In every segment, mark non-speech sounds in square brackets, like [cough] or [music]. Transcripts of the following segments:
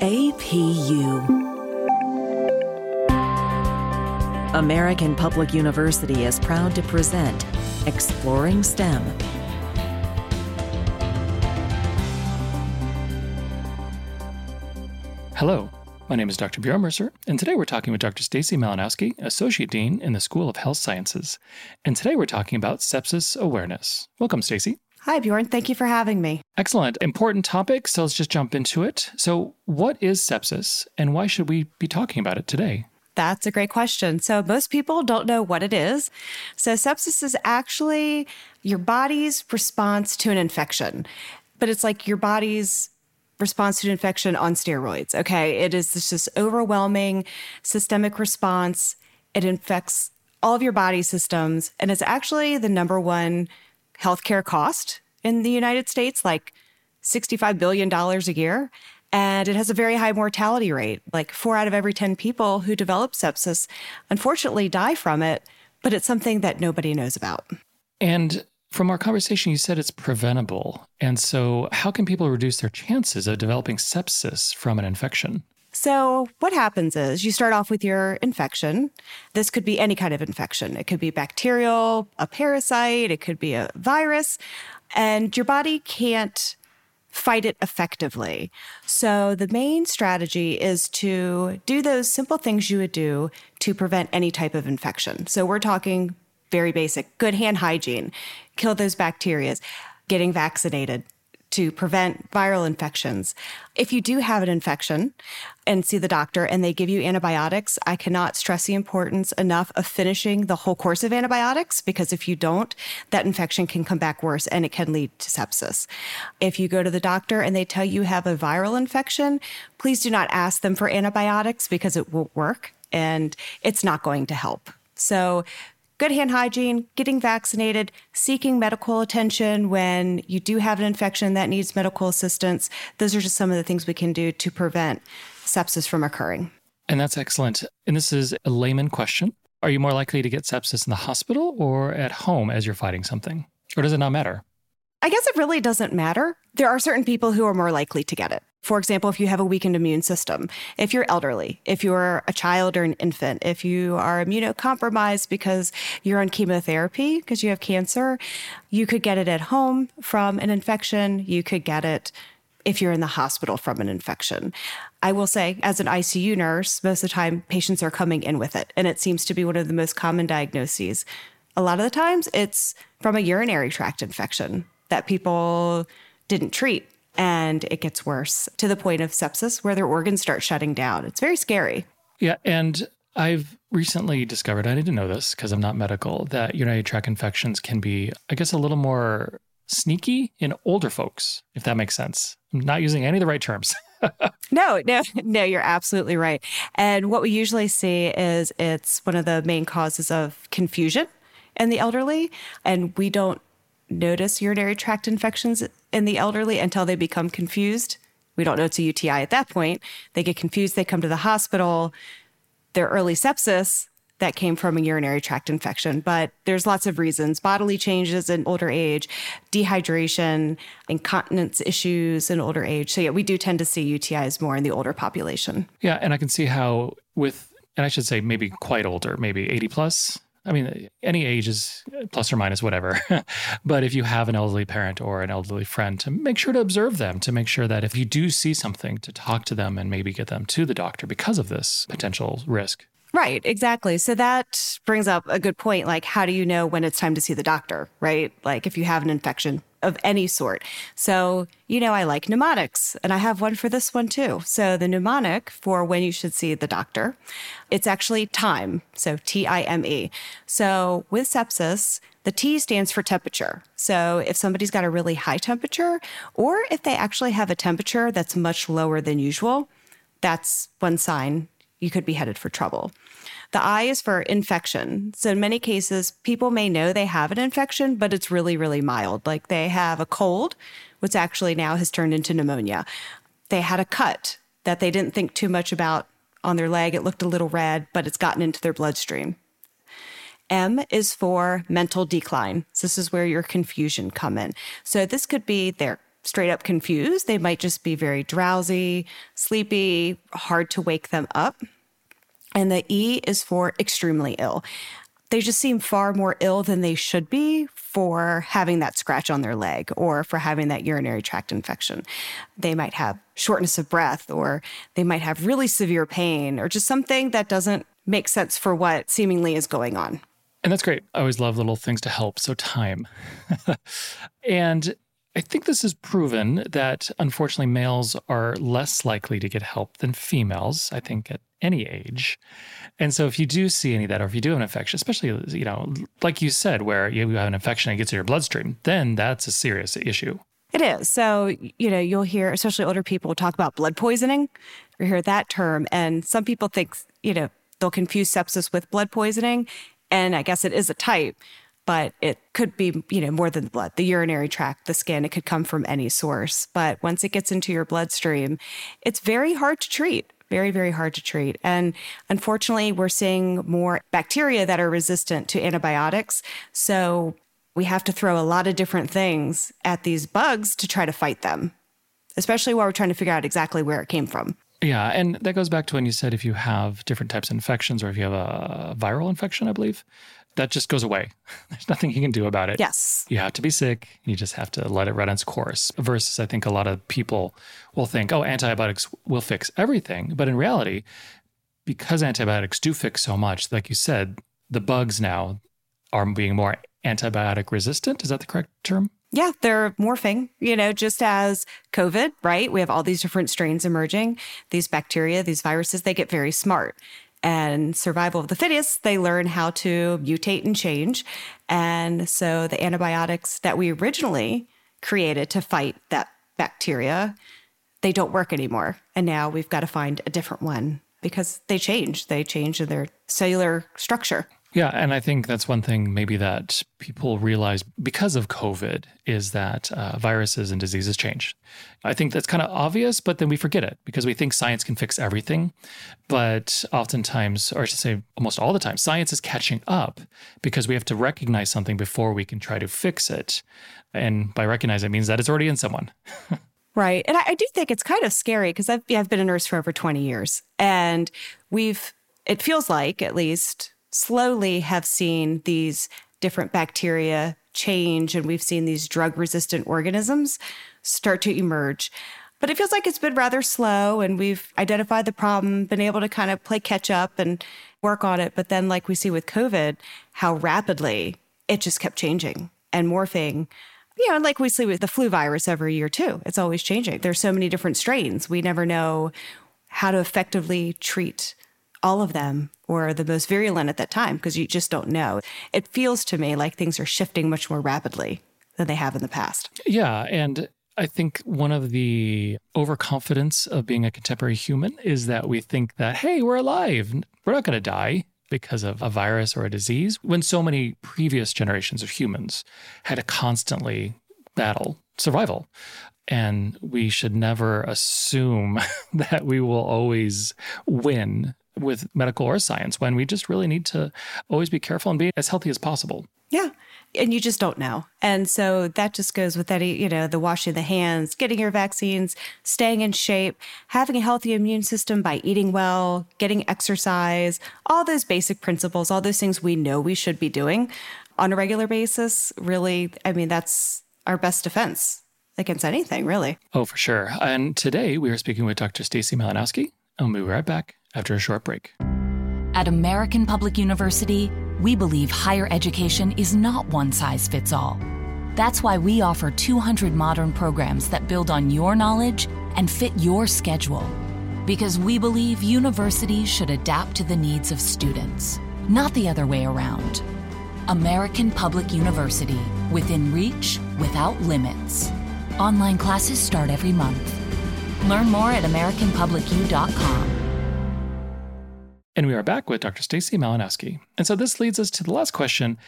APU. American Public University is proud to present Exploring STEM. Hello, my name is Dr. Bjorn Mercer, and today we're talking with Dr. Stacy Malinowski, Associate Dean in the School of Health Sciences. And today we're talking about sepsis awareness. Welcome, Stacy. Hi, Bjorn. Thank you for having me. Excellent. Important topic, so let's just jump into it. So, what is sepsis, and why should we be talking about it today? That's a great question. So, most people don't know what it is. So, sepsis is actually your body's response to an infection, but it's like your body's response to an infection on steroids. Okay. It is this just overwhelming systemic response. It infects all of your body systems, and it's actually the number one healthcare cost in the United States, like $65 billion a year. And it has a very high mortality rate. Like four out of every 10 people who develop sepsis unfortunately die from it, but it's something that nobody knows about. And from our conversation, you said it's preventable. And so, how can people reduce their chances of developing sepsis from an infection? So, what happens is you start off with your infection. This could be any kind of infection. It could be bacterial, a parasite, it could be a virus, and your body can't fight it effectively. So, the main strategy is to do those simple things you would do to prevent any type of infection. So, we're talking very basic good hand hygiene, kill those bacteria, getting vaccinated to prevent viral infections. If you do have an infection and see the doctor and they give you antibiotics, I cannot stress the importance enough of finishing the whole course of antibiotics because if you don't, that infection can come back worse and it can lead to sepsis. If you go to the doctor and they tell you have a viral infection, please do not ask them for antibiotics because it won't work and it's not going to help. So good hand hygiene, getting vaccinated, seeking medical attention when you do have an infection that needs medical assistance. Those are just some of the things we can do to prevent sepsis from occurring. And that's excellent. And this is a layman question. Are you more likely to get sepsis in the hospital or at home as you're fighting something? Or does it not matter? I guess it really doesn't matter. There are certain people who are more likely to get it. For example, if you have a weakened immune system, if you're elderly, if you're a child or an infant, if you are immunocompromised because you're on chemotherapy because you have cancer, you could get it at home from an infection. You could get it if you're in the hospital from an infection. I will say, as an ICU nurse, most of the time patients are coming in with it, and it seems to be one of the most common diagnoses. A lot of the times it's from a urinary tract infection that people didn't treat and it gets worse to the point of sepsis where their organs start shutting down. It's very scary. Yeah. And I've recently discovered, I didn't know this because I'm not medical, that urinary tract infections can be, I guess, a little more sneaky in older folks, if that makes sense. I'm not using any of the right terms. [laughs] no, no, [laughs] no, you're absolutely right. And what we usually see is it's one of the main causes of confusion in the elderly. And we don't notice urinary tract infections in the elderly until they become confused. We don't know it's a UTI at that point. They get confused, they come to the hospital. Their early sepsis that came from a urinary tract infection, but there's lots of reasons bodily changes in older age, dehydration, incontinence issues in older age. So, yeah, we do tend to see UTIs more in the older population. Yeah, and I can see how, with, and I should say maybe quite older, maybe 80 plus, I mean, any age is uh, plus or minus whatever. [laughs] but if you have an elderly parent or an elderly friend, to make sure to observe them, to make sure that if you do see something, to talk to them and maybe get them to the doctor because of this potential risk. Right, exactly. So that brings up a good point. Like, how do you know when it's time to see the doctor, right? Like, if you have an infection, of any sort. So, you know, I like mnemonics and I have one for this one too. So, the mnemonic for when you should see the doctor, it's actually time. So, T I M E. So, with sepsis, the T stands for temperature. So, if somebody's got a really high temperature or if they actually have a temperature that's much lower than usual, that's one sign you could be headed for trouble. The I is for infection. So, in many cases, people may know they have an infection, but it's really, really mild. Like they have a cold, which actually now has turned into pneumonia. They had a cut that they didn't think too much about on their leg. It looked a little red, but it's gotten into their bloodstream. M is for mental decline. So this is where your confusion come in. So this could be they're straight up confused. They might just be very drowsy, sleepy, hard to wake them up. And the E is for extremely ill. They just seem far more ill than they should be for having that scratch on their leg or for having that urinary tract infection. They might have shortness of breath or they might have really severe pain or just something that doesn't make sense for what seemingly is going on. And that's great. I always love little things to help. So, time. [laughs] and I think this is proven that unfortunately males are less likely to get help than females, I think at any age. And so if you do see any of that, or if you do have an infection, especially, you know, like you said, where you have an infection and it gets in your bloodstream, then that's a serious issue. It is. So, you know, you'll hear, especially older people, talk about blood poisoning or hear that term. And some people think, you know, they'll confuse sepsis with blood poisoning. And I guess it is a type but it could be, you know, more than the blood, the urinary tract, the skin. It could come from any source. But once it gets into your bloodstream, it's very hard to treat. Very, very hard to treat. And unfortunately, we're seeing more bacteria that are resistant to antibiotics. So we have to throw a lot of different things at these bugs to try to fight them, especially while we're trying to figure out exactly where it came from. Yeah, and that goes back to when you said if you have different types of infections or if you have a viral infection, I believe, that just goes away. [laughs] There's nothing you can do about it. Yes. You have to be sick. You just have to let it run its course. Versus, I think a lot of people will think, oh, antibiotics will fix everything. But in reality, because antibiotics do fix so much, like you said, the bugs now are being more antibiotic resistant. Is that the correct term? Yeah, they're morphing, you know, just as COVID, right? We have all these different strains emerging. These bacteria, these viruses, they get very smart and survival of the fittest, they learn how to mutate and change. And so the antibiotics that we originally created to fight that bacteria, they don't work anymore. And now we've got to find a different one because they change. They change in their cellular structure. Yeah, and I think that's one thing maybe that people realize because of COVID is that uh, viruses and diseases change. I think that's kind of obvious, but then we forget it because we think science can fix everything. But oftentimes, or I should say almost all the time, science is catching up because we have to recognize something before we can try to fix it. And by recognize it means that it's already in someone. [laughs] right. And I, I, do think it's kind of scary because I've, I've been a nurse for over 20 years and we've, it feels like at least, slowly have seen these different bacteria change and we've seen these drug resistant organisms start to emerge. But it feels like it's been rather slow and we've identified the problem, been able to kind of play catch up and work on it. But then, like we see with COVID, how rapidly it just kept changing and morphing. You know, like we see with the flu virus every year too. It's always changing. There's so many different strains. We never know how to effectively treat all of them were the most virulent at that time because you just don't know. It feels to me like things are shifting much more rapidly than they have in the past. Yeah. And I think one of the overconfidence of being a contemporary human is that we think that, hey, we're alive. We're not going to die because of a virus or a disease, when so many previous generations of humans had to constantly battle survival. And we should never assume [laughs] that we will always win with medical or science when we just really need to always be careful and be as healthy as possible. Yeah. And you just don't know. And so that just goes with any, you know, the washing the hands, getting your vaccines, staying in shape, having a healthy immune system by eating well, getting exercise, all those basic principles, all those things we know we should be doing on a regular basis. Really, I mean, that's our best defense against anything, really. Oh, for sure. And today we are speaking with Dr. Stacy Malinowski, and we'll be right back after a short break. At American Public University, we believe higher education is not one size fits all. That's why we offer 200 modern programs that build on your knowledge and fit your schedule. Because we believe universities should adapt to the needs of students, not the other way around. American Public University, within reach, without limits. Online classes start every month. Learn more at AmericanPublicU.com. And we are back with Dr. Stacy Malinowski. And so this leads us to the last question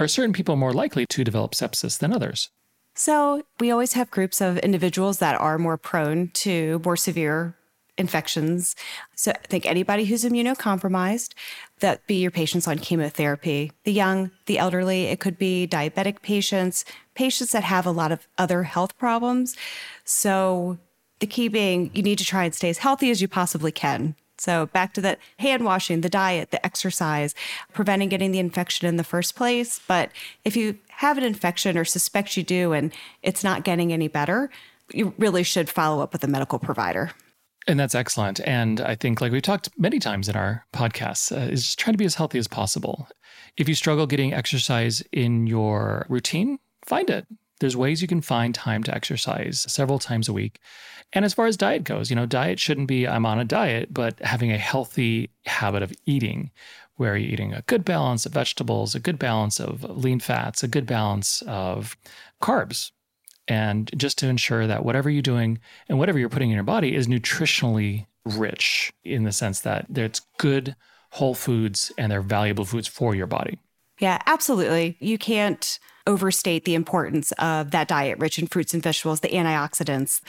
Are certain people more likely to develop sepsis than others? So we always have groups of individuals that are more prone to more severe infections. So I think anybody who's immunocompromised, that be your patients on chemotherapy, the young, the elderly, it could be diabetic patients, patients that have a lot of other health problems. So the key being you need to try and stay as healthy as you possibly can. So back to the hand washing, the diet, the exercise, preventing getting the infection in the first place. But if you have an infection or suspect you do and it's not getting any better, you really should follow up with a medical provider. And that's excellent. And I think, like we've talked many times in our podcasts, uh, is just trying to be as healthy as possible. If you struggle getting exercise in your routine, find it. There's ways you can find time to exercise several times a week. And as far as diet goes, you know, diet shouldn't be I'm on a diet, but having a healthy habit of eating where you're eating a good balance of vegetables, a good balance of lean fats, a good balance of carbs. And just to ensure that whatever you're doing and whatever you're putting in your body is nutritionally rich in the sense that it's good whole foods and they're valuable foods for your body. Yeah, absolutely. You can't overstate the importance of that diet rich in fruits and vegetables, the antioxidants,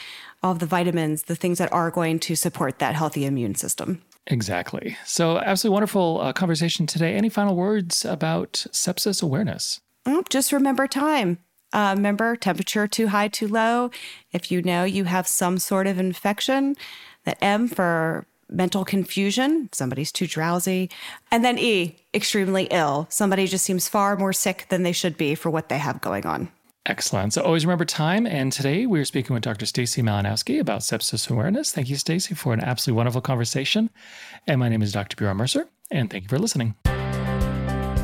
all of the vitamins, the things that are going to support that healthy immune system. Exactly. So, absolutely wonderful uh, conversation today. Any final words about sepsis awareness? Oh, just remember time. Uh, remember temperature too high, too low. If you know you have some sort of infection, that M for mental confusion, somebody's too drowsy. And then E, extremely ill. Somebody just seems far more sick than they should be for what they have going on. Excellent. So always remember time. And today we're speaking with Dr. Stacy Malinowski about sepsis awareness. Thank you, Stacy, for an absolutely wonderful conversation. And my name is Dr. Bjorn Mercer, and thank you for listening.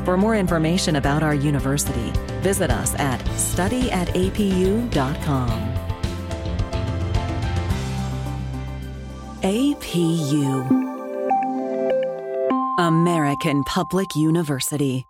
For more information about our university, visit us at studyatapu.com. APU American Public University.